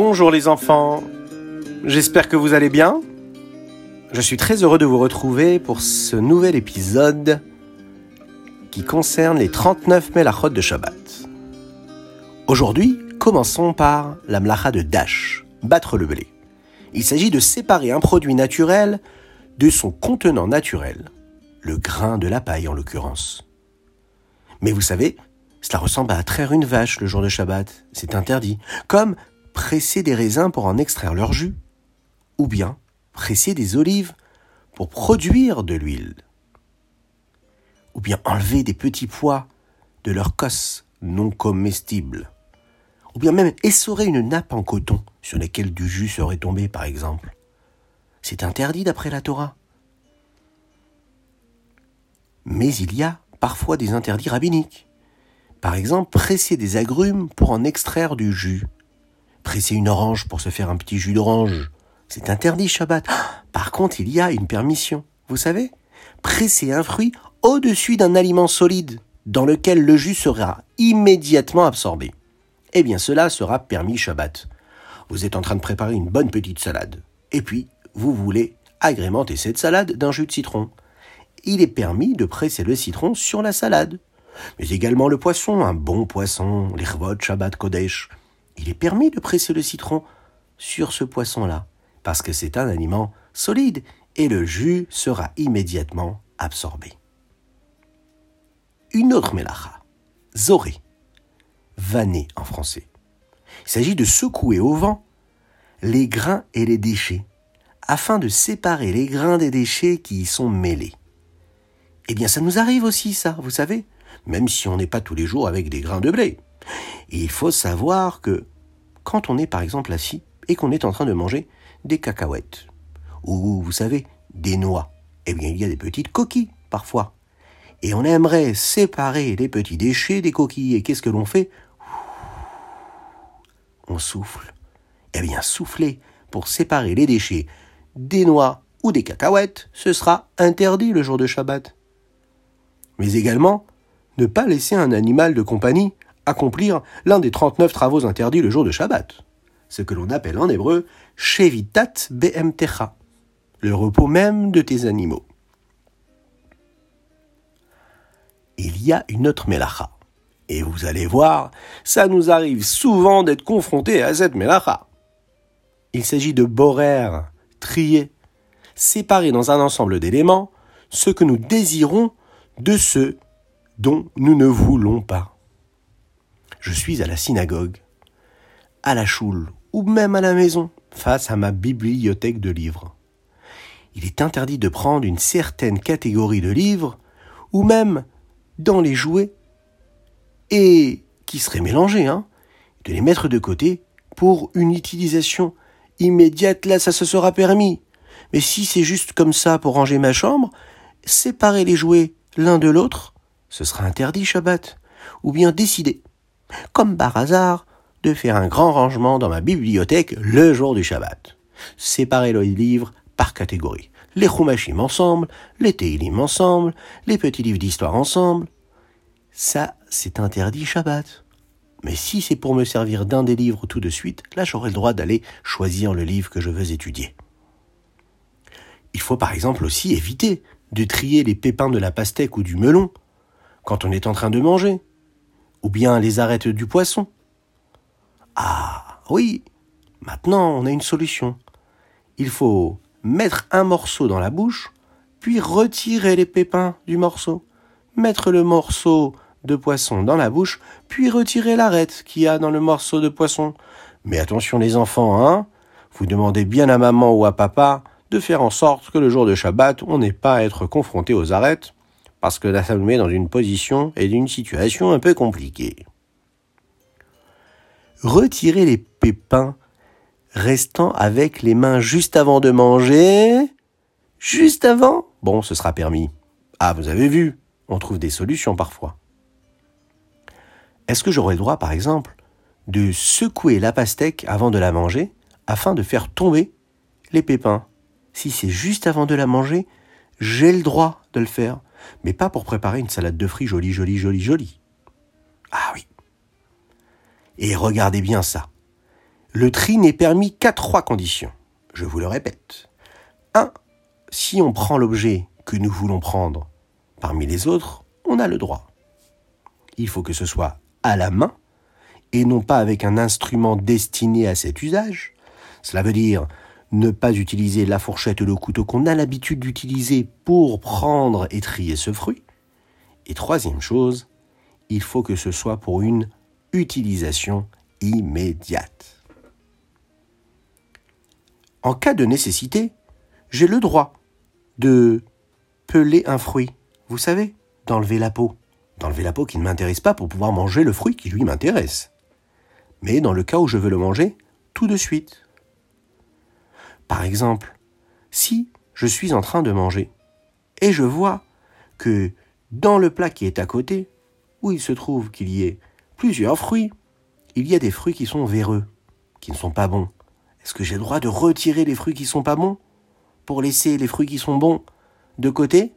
Bonjour les enfants, j'espère que vous allez bien. Je suis très heureux de vous retrouver pour ce nouvel épisode qui concerne les 39 Melachot de Shabbat. Aujourd'hui, commençons par la mlacha de Dash, battre le blé. Il s'agit de séparer un produit naturel de son contenant naturel, le grain de la paille en l'occurrence. Mais vous savez, cela ressemble à traire une vache le jour de Shabbat, c'est interdit, comme presser des raisins pour en extraire leur jus, ou bien presser des olives pour produire de l'huile, ou bien enlever des petits pois de leur cosse non comestible, ou bien même essorer une nappe en coton sur laquelle du jus serait tombé par exemple. C'est interdit d'après la Torah. Mais il y a parfois des interdits rabbiniques. Par exemple, presser des agrumes pour en extraire du jus presser une orange pour se faire un petit jus d'orange. C'est interdit Shabbat. Par contre, il y a une permission. Vous savez Presser un fruit au-dessus d'un aliment solide dans lequel le jus sera immédiatement absorbé. Eh bien, cela sera permis Shabbat. Vous êtes en train de préparer une bonne petite salade. Et puis, vous voulez agrémenter cette salade d'un jus de citron. Il est permis de presser le citron sur la salade. Mais également le poisson, un bon poisson, l'irvot Shabbat Kodesh il est permis de presser le citron sur ce poisson-là, parce que c'est un aliment solide et le jus sera immédiatement absorbé. Une autre mélacha, zoré, vanner en français. Il s'agit de secouer au vent les grains et les déchets, afin de séparer les grains des déchets qui y sont mêlés. Eh bien, ça nous arrive aussi, ça, vous savez, même si on n'est pas tous les jours avec des grains de blé. Il faut savoir que quand on est par exemple assis et qu'on est en train de manger des cacahuètes, ou vous savez, des noix, eh bien il y a des petites coquilles parfois. Et on aimerait séparer les petits déchets des coquilles. Et qu'est-ce que l'on fait? On souffle. Eh bien souffler pour séparer les déchets des noix ou des cacahuètes, ce sera interdit le jour de Shabbat. Mais également, ne pas laisser un animal de compagnie accomplir l'un des 39 travaux interdits le jour de Shabbat, ce que l'on appelle en hébreu Shevitat BMTcha, le repos même de tes animaux. Il y a une autre melacha. Et vous allez voir, ça nous arrive souvent d'être confrontés à cette melacha. Il s'agit de borer, trier, séparer dans un ensemble d'éléments ce que nous désirons de ce dont nous ne voulons pas je suis à la synagogue, à la choule ou même à la maison, face à ma bibliothèque de livres. Il est interdit de prendre une certaine catégorie de livres, ou même dans les jouets, et qui seraient mélangés, hein, de les mettre de côté pour une utilisation immédiate, là ça se sera permis. Mais si c'est juste comme ça pour ranger ma chambre, séparer les jouets l'un de l'autre, ce sera interdit Shabbat, ou bien décider comme par hasard, de faire un grand rangement dans ma bibliothèque le jour du Shabbat. Séparer les livres par catégorie. Les Chumashim ensemble, les Teilim ensemble, les petits livres d'histoire ensemble. Ça, c'est interdit Shabbat. Mais si c'est pour me servir d'un des livres tout de suite, là j'aurai le droit d'aller choisir le livre que je veux étudier. Il faut par exemple aussi éviter de trier les pépins de la pastèque ou du melon quand on est en train de manger ou bien les arêtes du poisson. Ah oui, maintenant on a une solution. Il faut mettre un morceau dans la bouche, puis retirer les pépins du morceau, mettre le morceau de poisson dans la bouche, puis retirer l'arête qu'il y a dans le morceau de poisson. Mais attention les enfants, hein Vous demandez bien à maman ou à papa de faire en sorte que le jour de Shabbat, on n'ait pas à être confronté aux arêtes, parce que ça nous met dans une position et d'une situation un peu compliquée. Retirez les pépins restant avec les mains juste avant de manger. Juste avant Bon, ce sera permis. Ah, vous avez vu, on trouve des solutions parfois. Est-ce que j'aurai le droit, par exemple, de secouer la pastèque avant de la manger afin de faire tomber les pépins? Si c'est juste avant de la manger, j'ai le droit de le faire mais pas pour préparer une salade de fruits jolie, jolie, jolie, jolie. Ah oui. Et regardez bien ça. Le tri n'est permis qu'à trois conditions. Je vous le répète. 1. Si on prend l'objet que nous voulons prendre parmi les autres, on a le droit. Il faut que ce soit à la main et non pas avec un instrument destiné à cet usage. Cela veut dire ne pas utiliser la fourchette ou le couteau qu'on a l'habitude d'utiliser pour prendre et trier ce fruit. Et troisième chose, il faut que ce soit pour une utilisation immédiate. En cas de nécessité, j'ai le droit de peler un fruit. Vous savez, d'enlever la peau. D'enlever la peau qui ne m'intéresse pas pour pouvoir manger le fruit qui lui m'intéresse. Mais dans le cas où je veux le manger, tout de suite. Par exemple, si je suis en train de manger et je vois que dans le plat qui est à côté, où il se trouve qu'il y ait plusieurs fruits, il y a des fruits qui sont véreux, qui ne sont pas bons. Est-ce que j'ai le droit de retirer les fruits qui sont pas bons pour laisser les fruits qui sont bons de côté?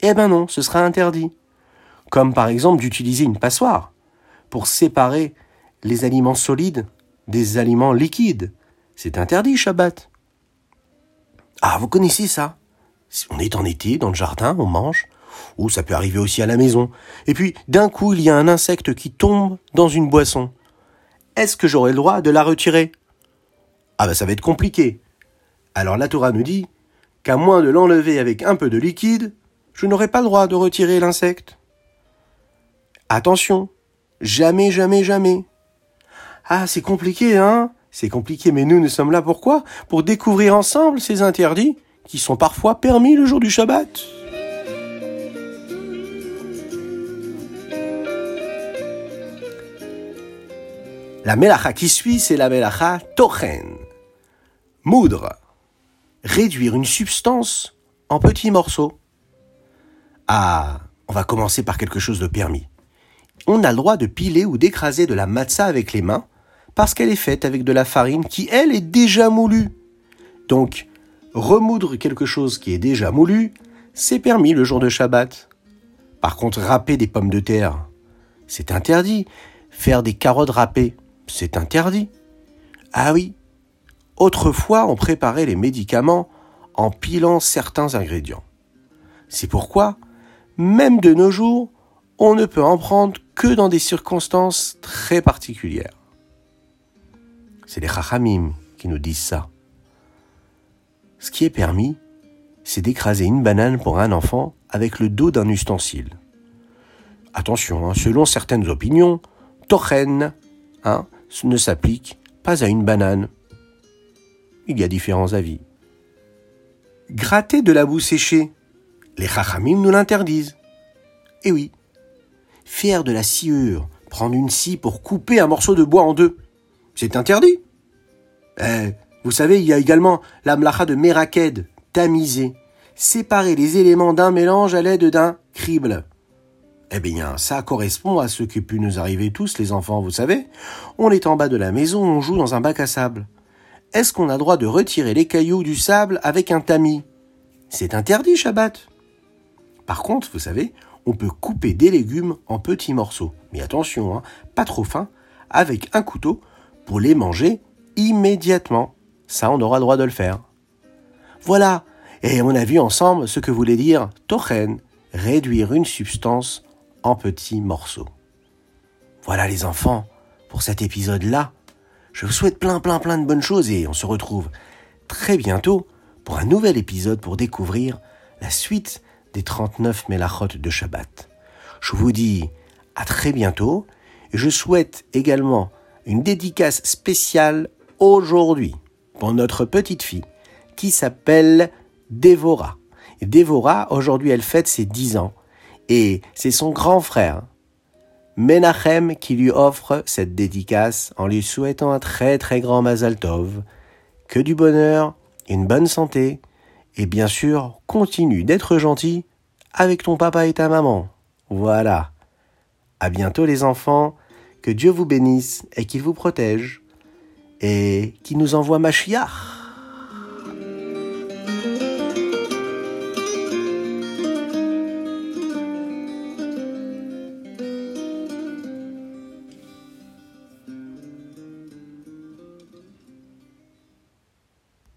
Eh ben non, ce sera interdit. Comme par exemple d'utiliser une passoire pour séparer les aliments solides des aliments liquides. C'est interdit, Shabbat. Ah, vous connaissez ça? On est en été, dans le jardin, on mange. Ou ça peut arriver aussi à la maison. Et puis, d'un coup, il y a un insecte qui tombe dans une boisson. Est-ce que j'aurai le droit de la retirer? Ah ben ça va être compliqué. Alors la Torah nous dit qu'à moins de l'enlever avec un peu de liquide, je n'aurai pas le droit de retirer l'insecte. Attention, jamais, jamais, jamais. Ah, c'est compliqué, hein? C'est compliqué, mais nous, nous sommes là pourquoi? Pour découvrir ensemble ces interdits qui sont parfois permis le jour du Shabbat. La melacha qui suit, c'est la melacha tochen. Moudre. Réduire une substance en petits morceaux. Ah, on va commencer par quelque chose de permis. On a le droit de piler ou d'écraser de la matzah avec les mains parce qu'elle est faite avec de la farine qui, elle, est déjà moulue. Donc, remoudre quelque chose qui est déjà moulu, c'est permis le jour de Shabbat. Par contre, râper des pommes de terre, c'est interdit. Faire des carottes râpées, c'est interdit. Ah oui, autrefois on préparait les médicaments en pilant certains ingrédients. C'est pourquoi, même de nos jours, on ne peut en prendre que dans des circonstances très particulières. C'est les Chachamim qui nous disent ça. Ce qui est permis, c'est d'écraser une banane pour un enfant avec le dos d'un ustensile. Attention, hein, selon certaines opinions, tochen hein, ne s'applique pas à une banane. Il y a différents avis. Gratter de la boue séchée, les Chachamim nous l'interdisent. Eh oui, faire de la sciure, prendre une scie pour couper un morceau de bois en deux, c'est interdit. Eh, vous savez, il y a également la mlacha de Meraked, tamiser, séparer les éléments d'un mélange à l'aide d'un crible. Eh bien, ça correspond à ce qui pu nous arriver tous, les enfants, vous savez. On est en bas de la maison, on joue dans un bac à sable. Est-ce qu'on a droit de retirer les cailloux du sable avec un tamis? C'est interdit, Shabbat. Par contre, vous savez, on peut couper des légumes en petits morceaux. Mais attention, hein, pas trop fin, avec un couteau pour les manger immédiatement. Ça, on aura le droit de le faire. Voilà. Et on a vu ensemble ce que voulait dire tochen, réduire une substance en petits morceaux. Voilà les enfants, pour cet épisode-là. Je vous souhaite plein plein plein de bonnes choses et on se retrouve très bientôt pour un nouvel épisode pour découvrir la suite des 39 Mélachot de Shabbat. Je vous dis à très bientôt et je souhaite également une dédicace spéciale aujourd'hui pour notre petite fille qui s'appelle Dévora. Et Dévora, aujourd'hui, elle fête ses 10 ans et c'est son grand frère, Menachem, qui lui offre cette dédicace en lui souhaitant un très très grand Mazal Tov, que du bonheur, une bonne santé et bien sûr, continue d'être gentil avec ton papa et ta maman. Voilà. À bientôt les enfants que Dieu vous bénisse et qu'il vous protège et qu'il nous envoie Machiach.